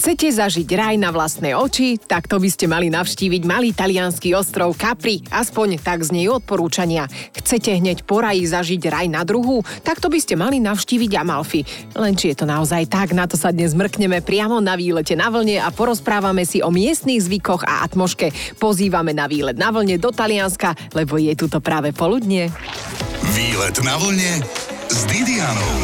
Chcete zažiť raj na vlastné oči? Tak to by ste mali navštíviť malý talianský ostrov Capri. Aspoň tak znie odporúčania. Chcete hneď po raji zažiť raj na druhu? Tak to by ste mali navštíviť Amalfi. Len či je to naozaj tak, na to sa dnes mrkneme priamo na výlete na vlne a porozprávame si o miestnych zvykoch a atmoške. Pozývame na výlet na vlne do Talianska, lebo je tu to práve poludnie. Výlet na vlne s Didianou.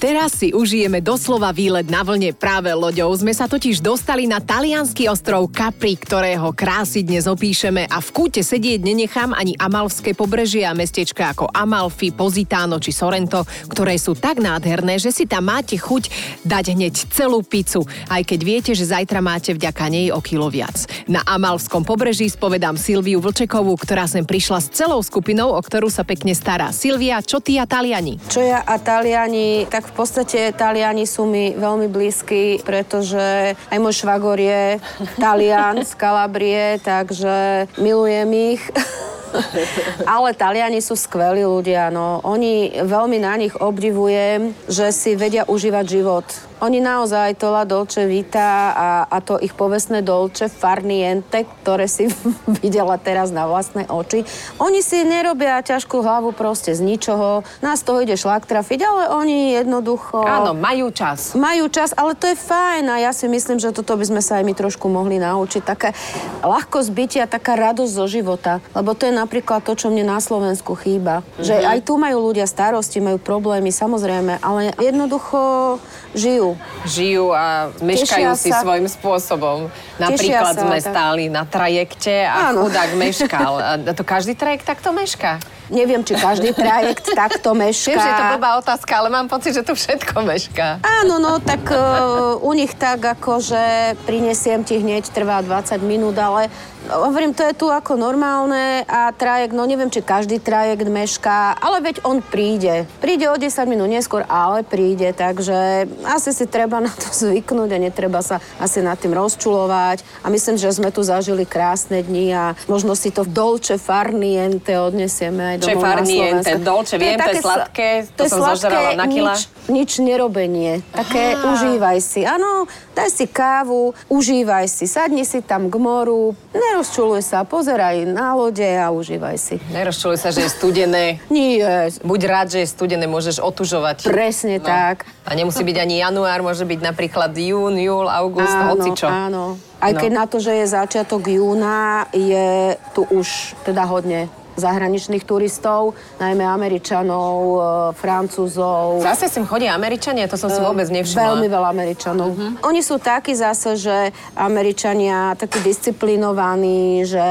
Teraz si užijeme doslova výlet na vlne práve loďou. Sme sa totiž dostali na talianský ostrov Capri, ktorého krásy dnes opíšeme a v kúte sedieť nenechám ani amalské pobrežie a mestečka ako Amalfi, Positano či Sorrento, ktoré sú tak nádherné, že si tam máte chuť dať hneď celú pizzu, aj keď viete, že zajtra máte vďaka nej o kilo viac. Na Amalskom pobreží spovedám Silviu Vlčekovú, ktorá sem prišla s celou skupinou, o ktorú sa pekne stará. Silvia, čo ty a Taliani? Čo ja a Taliani, tak v podstate Taliani sú mi veľmi blízki, pretože aj môj švagor je Talian z Kalabrie, takže milujem ich. Ale Taliani sú skvelí ľudia, no. Oni, veľmi na nich obdivujem, že si vedia užívať život. Oni naozaj to La Dolce Vita a, a to ich povestné Dolce Farniente, ktoré si videla teraz na vlastné oči, oni si nerobia ťažkú hlavu proste z ničoho. Nás toho ide šlak trafiť, ale oni jednoducho... Áno, majú čas. Majú čas, ale to je fajn a ja si myslím, že toto by sme sa aj my trošku mohli naučiť. Také ľahko zbytia, taká radosť zo života. Lebo to je napríklad to, čo mne na Slovensku chýba. Mm-hmm. Že aj tu majú ľudia starosti, majú problémy, samozrejme, ale jednoducho žijú žijú. a meškajú si sa. svojím spôsobom. Napríklad sa, sme tak. stáli na trajekte a Áno. chudák meškal. A to každý trajekt takto mešká? Neviem, či každý trajekt takto mešká. Viem, že je to blbá otázka, ale mám pocit, že to všetko mešká. Áno, no tak uh, u nich tak, ako že prinesiem ti hneď, trvá 20 minút, ale hovorím, to je tu ako normálne a trajekt, no neviem, či každý trajekt mešká, ale veď on príde. Príde o 10 minút neskôr, ale príde, takže asi si treba na to zvyknúť a netreba sa asi nad tým rozčulovať. A myslím, že sme tu zažili krásne dni a možno si to v Dolce Farniente odnesieme aj domov Čo je Farniente? Dolce, viem, to je, je sladké, to, to som zožrala na kila. Nič, nerobenie. Také Aha. užívaj si. Áno, daj si kávu, užívaj si, sadni si tam k moru, nerozčuluj sa, pozeraj na lode a užívaj si. Nerozčuluj sa, že je studené. Nie. Buď rád, že je studené, môžeš otužovať. Presne no. tak. A nemusí byť ani január, môže byť napríklad jún, júl, august, áno, hocičo. Áno, aj no. keď na to, že je začiatok júna, je tu už teda hodne zahraničných turistov, najmä Američanov, e, Francúzov. Zase sem chodia Američania? To som si vôbec nevšimla. Veľmi veľa Američanov. Uh-huh. Oni sú takí zase, že Američania takí disciplinovaní, že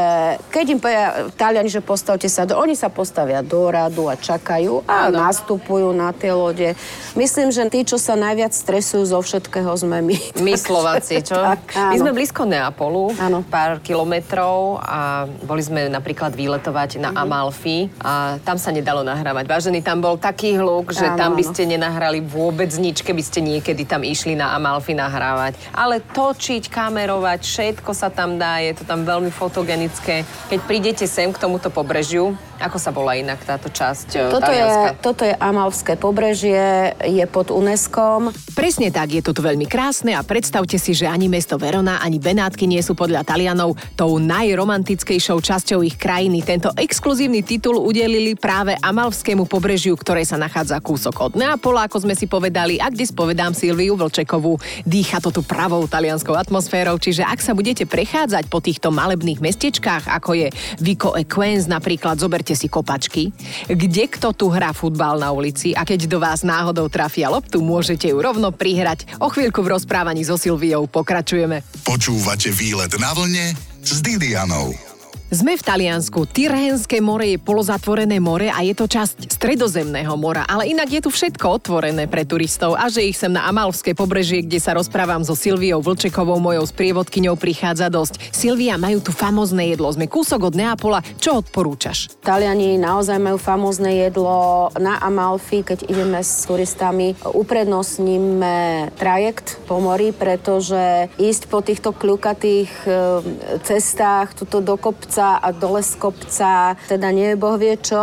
keď im povedia Taliani, že postavte sa do... Oni sa postavia do radu a čakajú a Áno. nastupujú na tie lode. Myslím, že tí, čo sa najviac stresujú zo všetkého, sme my. My Slováci, čo? tak, my sme blízko Neapolu, áno. pár kilometrov a boli sme napríklad výletovať na Amalfi a tam sa nedalo nahrávať. Vážený, tam bol taký hluk, že áno, tam by ste nenahrali vôbec nič, keby ste niekedy tam išli na Amalfi nahrávať. Ale točiť, kamerovať, všetko sa tam dá, je to tam veľmi fotogenické. Keď prídete sem k tomuto pobrežiu, ako sa volá inak táto časť e, toto je, toto je Amalské pobrežie, je pod UNESCO. Presne tak, je to tu veľmi krásne a predstavte si, že ani mesto Verona, ani Benátky nie sú podľa Talianov tou najromantickejšou časťou ich krajiny. Tento exkluzívny titul udelili práve Amalskému pobrežiu, ktoré sa nachádza kúsok od Neapola, ako sme si povedali, a kde spovedám Silviu Vlčekovú. Dýcha to tu pravou talianskou atmosférou, čiže ak sa budete prechádzať po týchto malebných mestečkách, ako je Vico e Quens napríklad, zoberte zoberte si kopačky, kde kto tu hrá futbal na ulici a keď do vás náhodou trafia loptu, môžete ju rovno prihrať. O chvíľku v rozprávaní so Silviou pokračujeme. Počúvate výlet na vlne s Didianou. Sme v Taliansku. Tyrhenské more je polozatvorené more a je to časť stredozemného mora, ale inak je tu všetko otvorené pre turistov a že ich sem na Amalské pobrežie, kde sa rozprávam so Silviou Vlčekovou, mojou sprievodkyňou, prichádza dosť. Silvia, majú tu famozné jedlo. Sme kúsok od Neapola. Čo odporúčaš? Taliani naozaj majú famózne jedlo na Amalfi, keď ideme s turistami. Uprednostníme trajekt po mori, pretože ísť po týchto kľukatých e, cestách tuto do kopca a dole z kopca. Teda nie boh vie čo.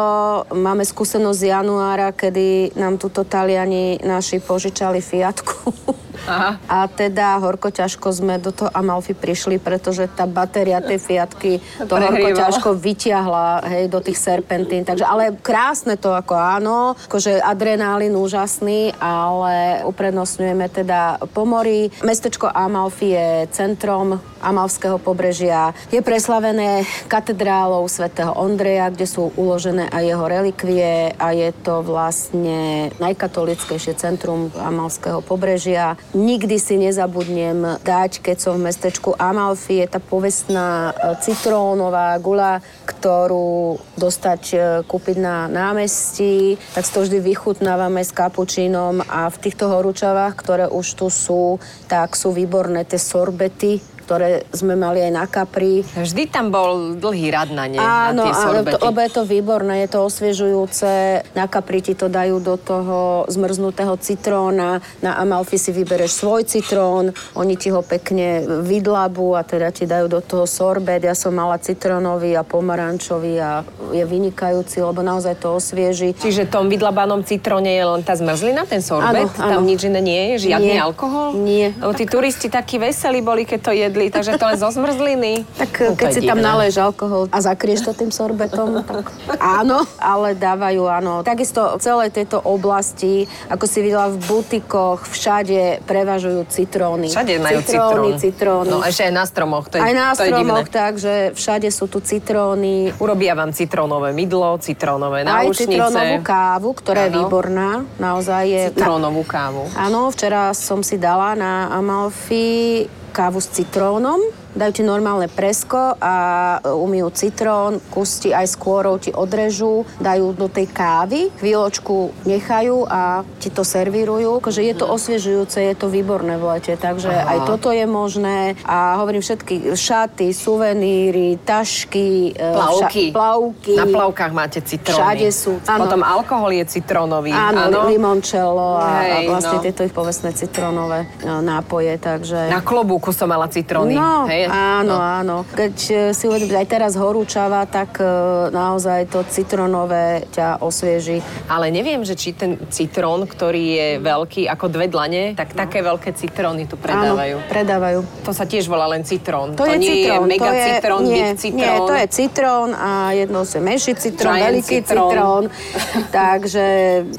Máme skúsenosť z januára, kedy nám tuto Taliani naši požičali Fiatku. Aha. A teda horko ťažko sme do toho Amalfi prišli, pretože tá batéria tej Fiatky to horko ťažko vyťahla hej, do tých serpentín. Takže, ale krásne to ako áno, akože adrenálin úžasný, ale uprednostňujeme teda pomory. Mestečko Amalfi je centrom Amalského pobrežia. Je preslavené katedrálou svätého Ondreja, kde sú uložené aj jeho relikvie a je to vlastne najkatolickejšie centrum Amalského pobrežia. Nikdy si nezabudnem dať, keď som v mestečku Amalfi, je tá povestná e, citrónová gula, ktorú dostať e, kúpiť na námestí, tak to vždy vychutnávame s kapučínom a v týchto horúčavách, ktoré už tu sú, tak sú výborné tie sorbety, ktoré sme mali aj na Capri. Vždy tam bol dlhý rad na ne, Áno, na tie sorbety. lebo je to výborné, je to osviežujúce. Na Capri ti to dajú do toho zmrznutého citróna, na Amalfi si vybereš svoj citrón, oni ti ho pekne vydlabu a teda ti dajú do toho sorbet. Ja som mala citrónový a pomarančový a je vynikajúci, lebo naozaj to osvieži. Čiže tom vydlabanom citróne je len tá zmrzlina, ten sorbet? Áno, áno. Tam nič iné nie je? Žiadny Nie. alkohol? Nie. Lebo tí turisti takí veselí boli, keď to jedli, takže to len zo zmrzliny. Tak No, keď je si tam divné. naleješ alkohol a zakrieš to tým sorbetom, tak áno, ale dávajú áno. Takisto v celej tejto oblasti, ako si videla v butikoch, všade prevažujú citróny. Všade majú citróny. citrón. Citróny, No ešte aj na stromoch, to je, Aj na to je stromoch, takže všade sú tu citróny. Urobia vám citrónové mydlo, citrónové Aj náušnice. citrónovú kávu, ktorá je Áno. výborná. Naozaj je... Citrónovú kávu. Áno, včera som si dala na Amalfi kávu s citrónom. Dajú ti normálne presko a e, umijú citrón, kusti aj s kôrou ti odrežú, dajú do tej kávy, chvíľočku nechajú a ti to servírujú. Akože je to osviežujúce, je to výborné v lete, takže Aha. aj toto je možné. A hovorím všetky šaty, suveníry, tašky, e, Plavky. ša- plavky. Na plavkách máte citróny. Všade sú, áno. Potom alkohol je citrónový. Áno, limoncello a, Hej, a vlastne no. tieto ich povestné citrónové e, nápoje, takže... Na klobúku som mala citróny. No, hej? Áno, No. áno. Keď e, si uvedomíš, aj teraz horúčava, tak e, naozaj to citrónové ťa osvieži. Ale neviem, že či ten citrón, ktorý je veľký ako dve dlane, tak také veľké citróny tu predávajú. Áno, predávajú. To sa tiež volá len citrón. To, je nie citrón. je mega to je, citrón, nie, big citrón. Nie, to je citrón a jedno je menší citrón, Giant veľký citrón. citrón. Takže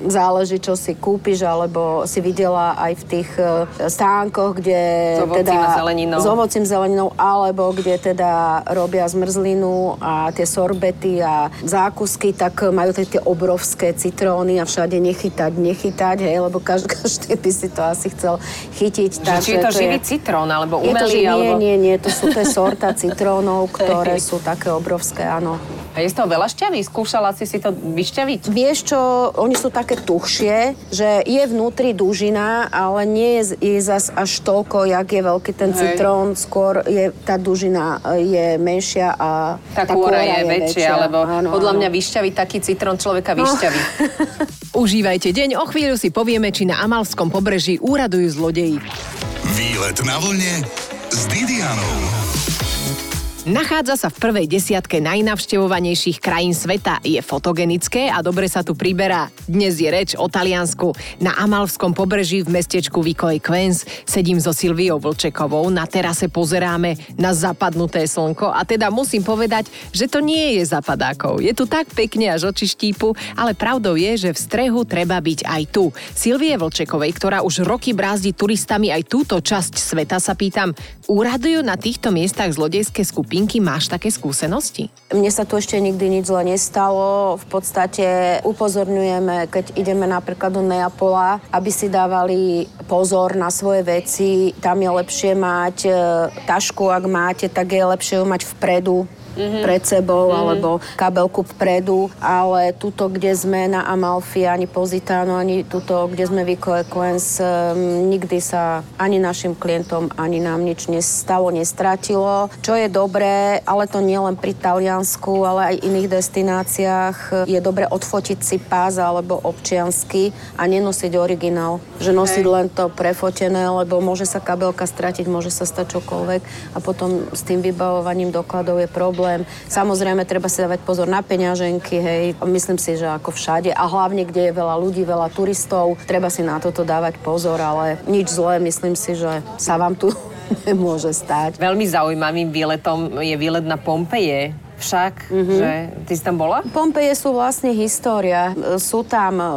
záleží, čo si kúpiš, alebo si videla aj v tých e, stánkoch, kde S ovocím teda... a zeleninou. S ovocím, zeleninou, alebo kde teda robia zmrzlinu a tie sorbety a zákusky, tak majú tie, tie obrovské citróny a všade nechytať, nechytať, hej, lebo každý, každý by si to asi chcel chytiť. Že či je to živý citrón, alebo je to, umelý, že nie, alebo... nie, nie, to sú tie sorta citrónov, ktoré sú také obrovské, áno. A je z toho veľa šťavy? Skúšala si si to vyšťaviť? Vieš čo, oni sú také tuchšie, že je vnútri dužina, ale nie je, je zas až toľko, jak je veľký ten Hej. citrón, skôr je, tá dužina e, je menšia a Tá kôra je väčšia, lebo Áno, podľa áno. mňa vyšťaviť taký citrón človeka No. vyšťaví. Užívajte deň, o chvíľu si povieme, či na Amalskom pobreží úradujú zlodeji. Výlet na vlne s Didianou. Nachádza sa v prvej desiatke najnavštevovanejších krajín sveta. Je fotogenické a dobre sa tu priberá. Dnes je reč o Taliansku. Na Amalskom pobreží v mestečku Vicoe Quens sedím so Silviou Vlčekovou. Na terase pozeráme na zapadnuté slnko a teda musím povedať, že to nie je zapadákov. Je tu tak pekne až oči štípu, ale pravdou je, že v strehu treba byť aj tu. Silvie Vlčekovej, ktorá už roky brázdi turistami aj túto časť sveta, sa pýtam, úradujú na týchto miestach zlodejské skupinky? Máš také skúsenosti? Mne sa tu ešte nikdy nič zle nestalo. V podstate upozorňujeme, keď ideme napríklad do Neapola, aby si dávali pozor na svoje veci. Tam je lepšie mať e, tašku, ak máte, tak je lepšie ju mať vpredu mm-hmm. pred sebou, mm-hmm. alebo kabelku vpredu, ale tuto, kde sme na Amalfi, ani Positano, ani tuto, kde sme v Equens, um, nikdy sa ani našim klientom, ani nám nič nestalo, nestratilo. Čo je dobré, ale to nie len pri Taliansku, ale aj iných destináciách, je dobre odfotiť si pás alebo občiansky a nenosiť originál. Že nosiť Hej. len to prefotené, lebo môže sa kabelka stratiť, môže sa stať čokoľvek a potom s tým vybavovaním dokladov je problém problém. Samozrejme, treba si dávať pozor na peňaženky, hej. Myslím si, že ako všade a hlavne, kde je veľa ľudí, veľa turistov, treba si na toto dávať pozor, ale nič zlé, myslím si, že sa vám tu nemôže stať. Veľmi zaujímavým výletom je výlet na Pompeje však, mm-hmm. že ty si tam bola? Pompeje sú vlastne história. Sú tam um,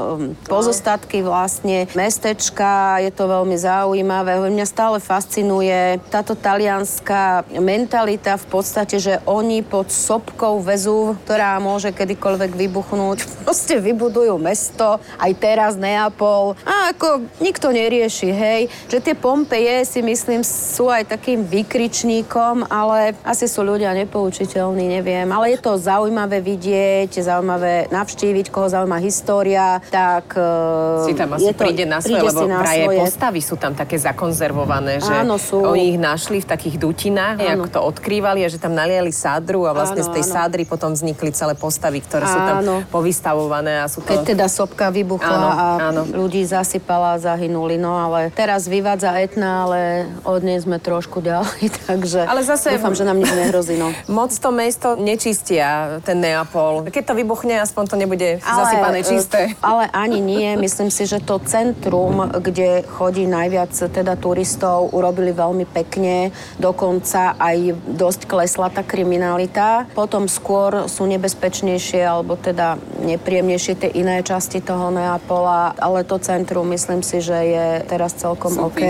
pozostatky vlastne mestečka, je to veľmi zaujímavé. Mňa stále fascinuje táto talianská mentalita v podstate, že oni pod sopkou väzu, ktorá môže kedykoľvek vybuchnúť, proste vybudujú mesto, aj teraz Neapol. A ako nikto nerieši, hej. Že tie Pompeje si myslím sú aj takým vykričníkom, ale asi sú ľudia nepoučiteľní, neviem neviem, ale je to zaujímavé vidieť, zaujímavé navštíviť, koho zaujíma história, tak si tam asi to, príde na svoje, lebo na svoje. postavy sú tam také zakonzervované, že áno, sú. oni ich našli v takých dutinách, áno. ako to odkrývali a že tam naliali sádru a vlastne áno, z tej áno. sádry potom vznikli celé postavy, ktoré áno. sú tam povystavované a sú to... Keď teda sopka vybuchla áno, a áno. ľudí zasypala zahynuli, no ale teraz vyvádza Etna, ale od nej sme trošku ďalej, takže ale zase, dúfam, že nám nič nehrozí. No. Moc to mesto nečistia ten Neapol. Keď to vybuchne, aspoň to nebude ale, zasypané čisté. Ale ani nie. Myslím si, že to centrum, kde chodí najviac teda turistov, urobili veľmi pekne. Dokonca aj dosť klesla tá kriminalita. Potom skôr sú nebezpečnejšie alebo teda nepríjemnejšie tie iné časti toho Neapola, ale to centrum myslím si, že je teraz celkom Som OK.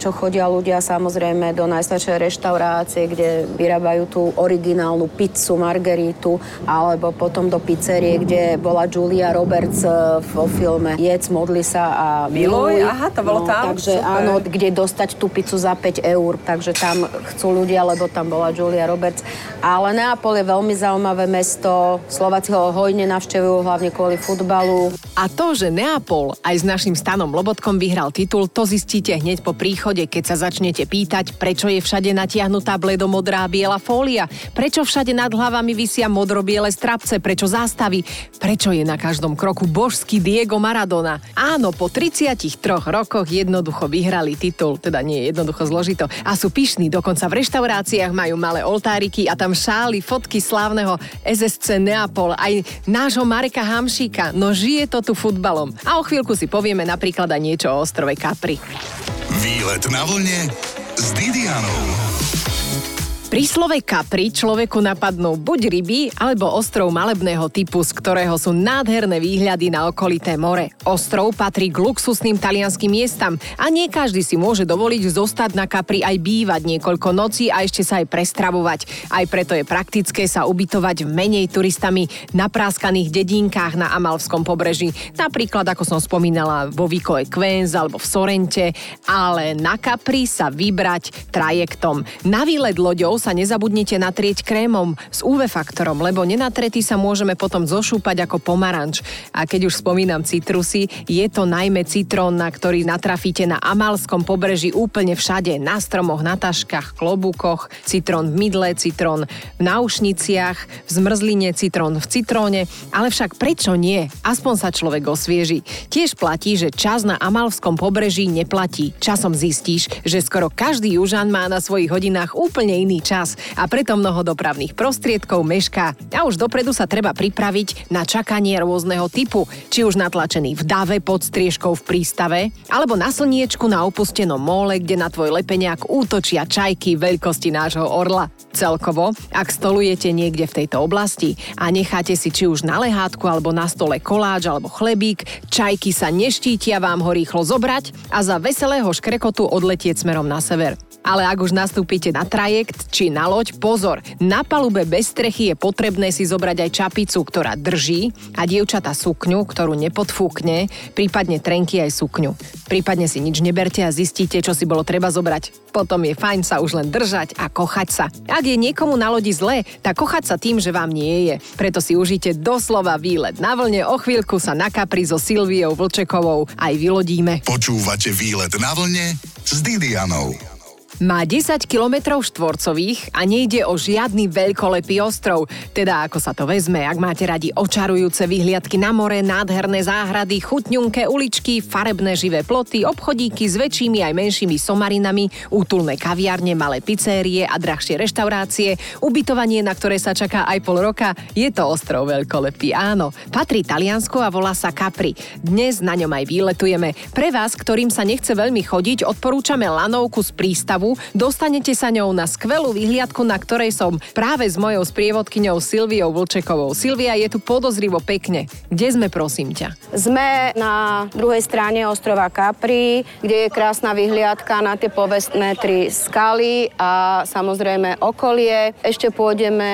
Čo chodia ľudia samozrejme do najstaršej reštaurácie, kde vyrábajú tú originálnu pizzu pizzu, margeritu, alebo potom do pizzerie, kde bola Julia Roberts e, vo filme Jedz, modli sa a miluj. Aha, to bolo no, tam? Takže Super. áno, kde dostať tú pizzu za 5 eur, takže tam chcú ľudia, lebo tam bola Julia Roberts. Ale Neapol je veľmi zaujímavé mesto, Slováci ho hojne navštevujú, hlavne kvôli futbalu. A to, že Neapol aj s našim Stanom Lobotkom vyhral titul, to zistíte hneď po príchode, keď sa začnete pýtať, prečo je všade natiahnutá bledomodrá biela fólia, prečo všade nad hlavami vysia modrobiele strapce, prečo zástavy, prečo je na každom kroku božský Diego Maradona. Áno, po 33 rokoch jednoducho vyhrali titul, teda nie jednoducho zložito, a sú pyšní, dokonca v reštauráciách majú malé oltáriky a tam šáli fotky slávneho SSC Neapol, aj nášho Mareka Hamšíka, no žije to tu futbalom. A o chvíľku si povieme napríklad aj niečo o ostrove Capri. Výlet na vlne s Didianou. Pri slove Capri človeku napadnú buď ryby, alebo ostrov malebného typu, z ktorého sú nádherné výhľady na okolité more. Ostrov patrí k luxusným talianským miestam a nie každý si môže dovoliť zostať na Capri aj bývať niekoľko nocí a ešte sa aj prestravovať. Aj preto je praktické sa ubytovať menej turistami napráskaných dedínkách na Amalskom pobreží. Napríklad, ako som spomínala, vo Vicoe Quenz alebo v Sorente, ale na Capri sa vybrať trajektom. Na výlet loďou sa nezabudnite natrieť krémom s UV faktorom, lebo nenatretý sa môžeme potom zošúpať ako pomaranč. A keď už spomínam citrusy, je to najmä citrón, na ktorý natrafíte na Amalskom pobreží úplne všade, na stromoch, na taškách, klobúkoch, citrón v mydle, citrón v náušniciach, v zmrzline, citrón v citróne, ale však prečo nie? Aspoň sa človek osvieži. Tiež platí, že čas na Amalskom pobreží neplatí. Časom zistíš, že skoro každý južan má na svojich hodinách úplne iný čas a preto mnoho dopravných prostriedkov mešká. A už dopredu sa treba pripraviť na čakanie rôzneho typu, či už natlačený v dave pod striežkou v prístave, alebo na slniečku na opustenom móle, kde na tvoj lepeniak útočia čajky veľkosti nášho orla. Celkovo, ak stolujete niekde v tejto oblasti a necháte si či už na lehátku alebo na stole koláč alebo chlebík, čajky sa neštítia vám ho rýchlo zobrať a za veselého škrekotu odletieť smerom na sever. Ale ak už nastúpite na trajekt či na loď, pozor, na palube bez strechy je potrebné si zobrať aj čapicu, ktorá drží a dievčata sukňu, ktorú nepodfúkne, prípadne trenky aj sukňu. Prípadne si nič neberte a zistíte, čo si bolo treba zobrať. Potom je fajn sa už len držať a kochať sa. Ak je niekomu na lodi zlé, tak kochať sa tým, že vám nie je. Preto si užite doslova výlet na vlne. O chvíľku sa na Capri so Silviou Vlčekovou aj vylodíme. Počúvate výlet na vlne s Didianou. Má 10 kilometrov štvorcových a nejde o žiadny veľkolepý ostrov. Teda ako sa to vezme, ak máte radi očarujúce vyhliadky na more, nádherné záhrady, chutňunké uličky, farebné živé ploty, obchodíky s väčšími aj menšími somarinami, útulné kaviarne, malé pizérie a drahšie reštaurácie, ubytovanie, na ktoré sa čaká aj pol roka, je to ostrov veľkolepý, áno. Patrí Taliansko a volá sa Capri. Dnes na ňom aj výletujeme. Pre vás, ktorým sa nechce veľmi chodiť, odporúčame lanovku z prístavu, dostanete sa ňou na skvelú vyhliadku, na ktorej som práve s mojou sprievodkyňou Silviou Vlčekovou. Silvia, je tu podozrivo pekne. Kde sme, prosím ťa? Sme na druhej strane ostrova Capri, kde je krásna vyhliadka na tie povestné tri skaly a samozrejme okolie. Ešte pôjdeme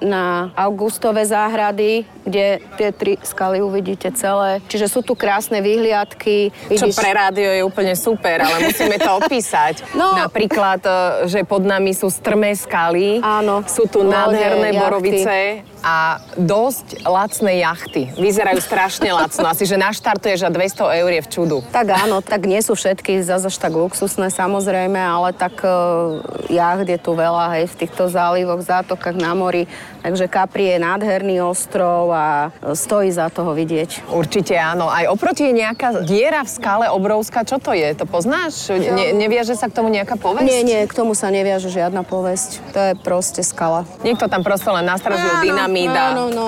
na Augustové záhrady, kde tie tri skaly uvidíte celé. Čiže sú tu krásne vyhliadky. Čo pre rádio je úplne super, ale musíme to opísať. No, Napríklad napríklad, e, že pod nami sú strmé skaly, Áno, sú tu nádherné borovice a dosť lacné jachty. Vyzerajú strašne lacno. Asi, že naštartuješ a 200 eur je v čudu. Tak áno, tak nie sú všetky zase tak luxusné samozrejme, ale tak uh, jacht je tu veľa, hej, v týchto zálivoch, zátokách na mori. Takže Capri je nádherný ostrov a stojí za toho vidieť. Určite áno. Aj oproti je nejaká diera v skale obrovská. Čo to je? To poznáš? Ne, neviaže sa k tomu nejaká povesť? Nie, nie, k tomu sa neviaže žiadna povesť. To je proste skala. Niekto tam proste len nastražil pyramída. Áno, no.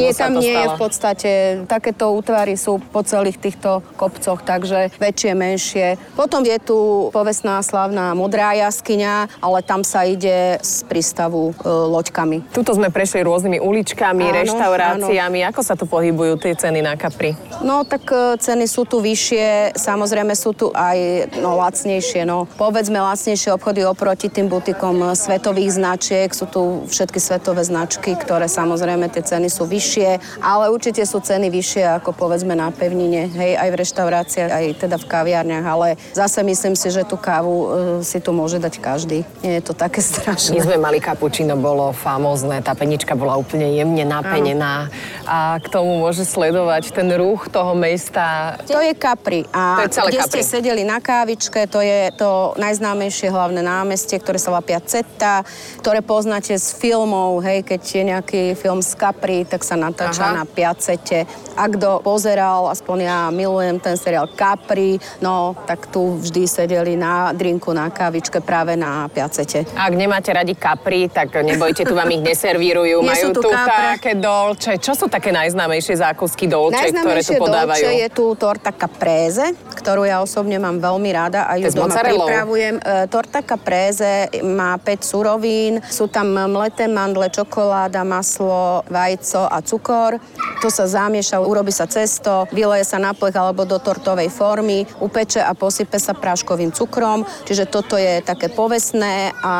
Nie, tam nie je v podstate, takéto útvary sú po celých týchto kopcoch, takže väčšie, menšie. Potom je tu povestná slavná modrá jaskyňa, ale tam sa ide z prístavu e, loďkami. Tuto sme prešli rôznymi uličkami, áno, reštauráciami. Áno. Ako sa tu pohybujú tie ceny na Capri? No, tak e, ceny sú tu vyššie, samozrejme sú tu aj no, lacnejšie. No. Povedzme lacnejšie obchody oproti tým butikom svetových značiek. Sú tu všetky svetové značky, ktoré sa samozrejme tie ceny sú vyššie, ale určite sú ceny vyššie ako povedzme na pevnine, hej, aj v reštauráciách, aj teda v kaviarniach, ale zase myslím si, že tú kávu uh, si tu môže dať každý. Nie je to také strašné. My sme mali kapučino, bolo famózne, tá penička bola úplne jemne napenená a k tomu môže sledovať ten ruch toho mesta. To je Capri a to je celé kde Capri. ste sedeli na kávičke, to je to najznámejšie hlavné námestie, ktoré sa volá Piazzetta, ktoré poznáte z filmov, hej, keď je nejaký film z Capri, tak sa natáča Aha. na Piacete. A kto pozeral, aspoň ja milujem ten seriál Capri, no tak tu vždy sedeli na drinku, na kávičke práve na Piacete. Ak nemáte radi Capri, tak nebojte, tu vám ich neservírujú. Nie Majú tu, tu také dolče. Čo sú také najznámejšie zákusky dolče, ktoré tu podávajú? dolče je tu torta caprese, ktorú ja osobne mám veľmi rada a ju doma pripravujem. E, torta caprese má 5 surovín, sú tam mleté mandle, čokoláda, maslo, vajco a cukor. To sa zamieša, urobí sa cesto, vyleje sa na plech alebo do tortovej formy, upeče a posype sa práškovým cukrom. Čiže toto je také povestné a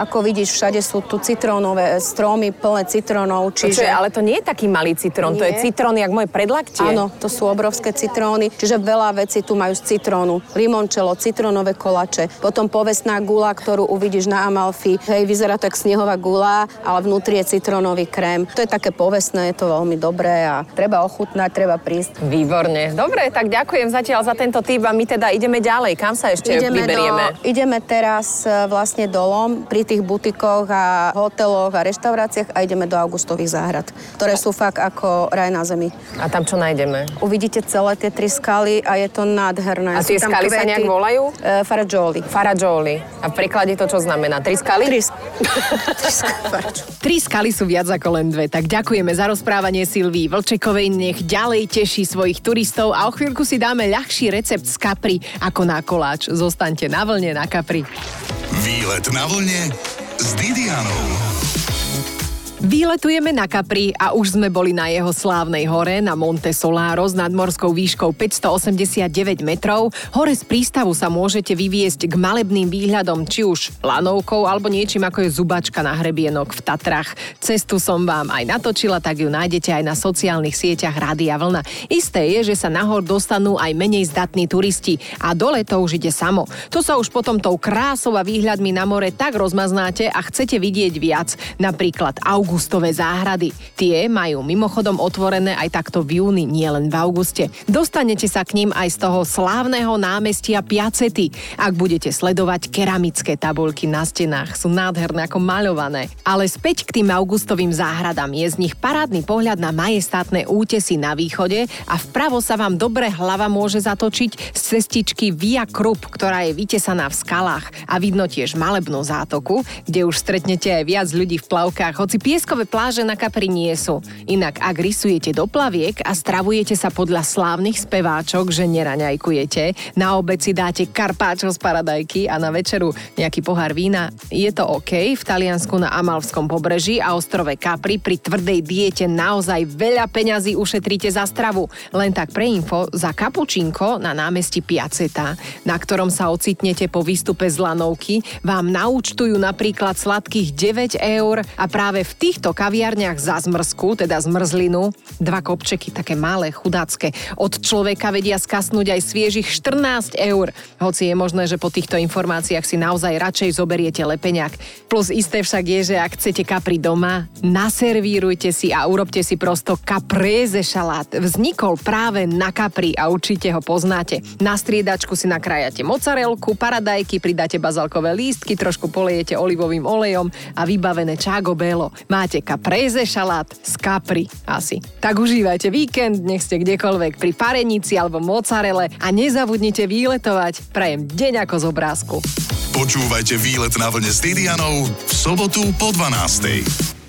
ako vidíš, všade sú tu citrónové stromy plné citrónov. Čiže... Čiže... ale to nie je taký malý citrón, to je citrón jak moje predlaktie. Áno, to sú obrovské citróny, čiže veľa vecí tu majú z citrónu. Limončelo, citrónové kolače, potom povestná gula, ktorú uvidíš na Amalfi. Hej, vyzerá to jak snehová gula, ale vnútri je citrónový krém. To je také povestné, je to veľmi dobré a treba ochutnať, treba prísť. Výborne. Dobre, tak ďakujem zatiaľ za tento tip a my teda ideme ďalej. Kam sa ešte vyberieme? Do, ideme teraz e, vlastne dolom pri tých butikoch a hoteloch a reštauráciách a ideme do Augustových záhrad, ktoré sú fakt ako raj na zemi. A tam čo nájdeme? Uvidíte celé tie tri skaly a je to nádherné. A tie skaly sa nejak volajú? E, Faraggioli. Faragioli. A v preklade to čo znamená? Tri skaly? Tri, sk- tri skaly sú viac ako len dve, tak ďakujeme za rozprávanie Silvii Vlčekovej, nech ďalej teší svojich turistov a o chvíľku si dáme ľahší recept z Capri ako na koláč. Zostaňte na vlne na Capri. Výlet na vlne s Didianou. Výletujeme na Capri a už sme boli na jeho slávnej hore, na Monte Solaro s nadmorskou výškou 589 metrov. Hore z prístavu sa môžete vyviesť k malebným výhľadom, či už lanovkou alebo niečím ako je zubačka na hrebienok v Tatrach. Cestu som vám aj natočila, tak ju nájdete aj na sociálnych sieťach Rádia Vlna. Isté je, že sa nahor dostanú aj menej zdatní turisti a dole to už ide samo. To sa už potom tou krásou a výhľadmi na more tak rozmaznáte a chcete vidieť viac. Napríklad August augustové záhrady. Tie majú mimochodom otvorené aj takto v júni, nielen v auguste. Dostanete sa k ním aj z toho slávneho námestia Piacety, ak budete sledovať keramické tabulky na stenách. Sú nádherné ako maľované. Ale späť k tým augustovým záhradám je z nich parádny pohľad na majestátne útesy na východe a vpravo sa vám dobre hlava môže zatočiť z cestičky Via Krup, ktorá je vytesaná v skalách a vidno tiež malebnú zátoku, kde už stretnete aj viac ľudí v plavkách, hoci pieskové pláže na Kapri nie sú. Inak ak rysujete do plaviek a stravujete sa podľa slávnych speváčok, že neraňajkujete, na obed si dáte karpáčo z paradajky a na večeru nejaký pohár vína, je to OK. V Taliansku na Amalskom pobreží a ostrove Capri pri tvrdej diete naozaj veľa peňazí ušetríte za stravu. Len tak pre info, za kapučinko na námestí Piaceta, na ktorom sa ocitnete po výstupe z lanovky, vám naúčtujú napríklad sladkých 9 eur a práve v týchto kaviarniach za zmrzku, teda zmrzlinu, dva kopčeky také malé, chudácké, od človeka vedia skasnúť aj sviežich 14 eur. Hoci je možné, že po týchto informáciách si naozaj radšej zoberiete lepeňak. Plus isté však je, že ak chcete kapri doma, naservírujte si a urobte si prosto kapreze šalát. Vznikol práve na kapri a určite ho poznáte. Na striedačku si nakrájate mozzarelku, paradajky, pridáte bazalkové lístky, trošku polejete olivovým olejom a vybavené čágo belo. Máte kapreze šalát z kapri asi. Tak užívajte víkend, nech ste kdekoľvek pri parenici alebo mozzarele a nezabudnite výletovať. Prajem deň ako z obrázku. Počúvajte výlet na vlne s Didianou v sobotu po 12.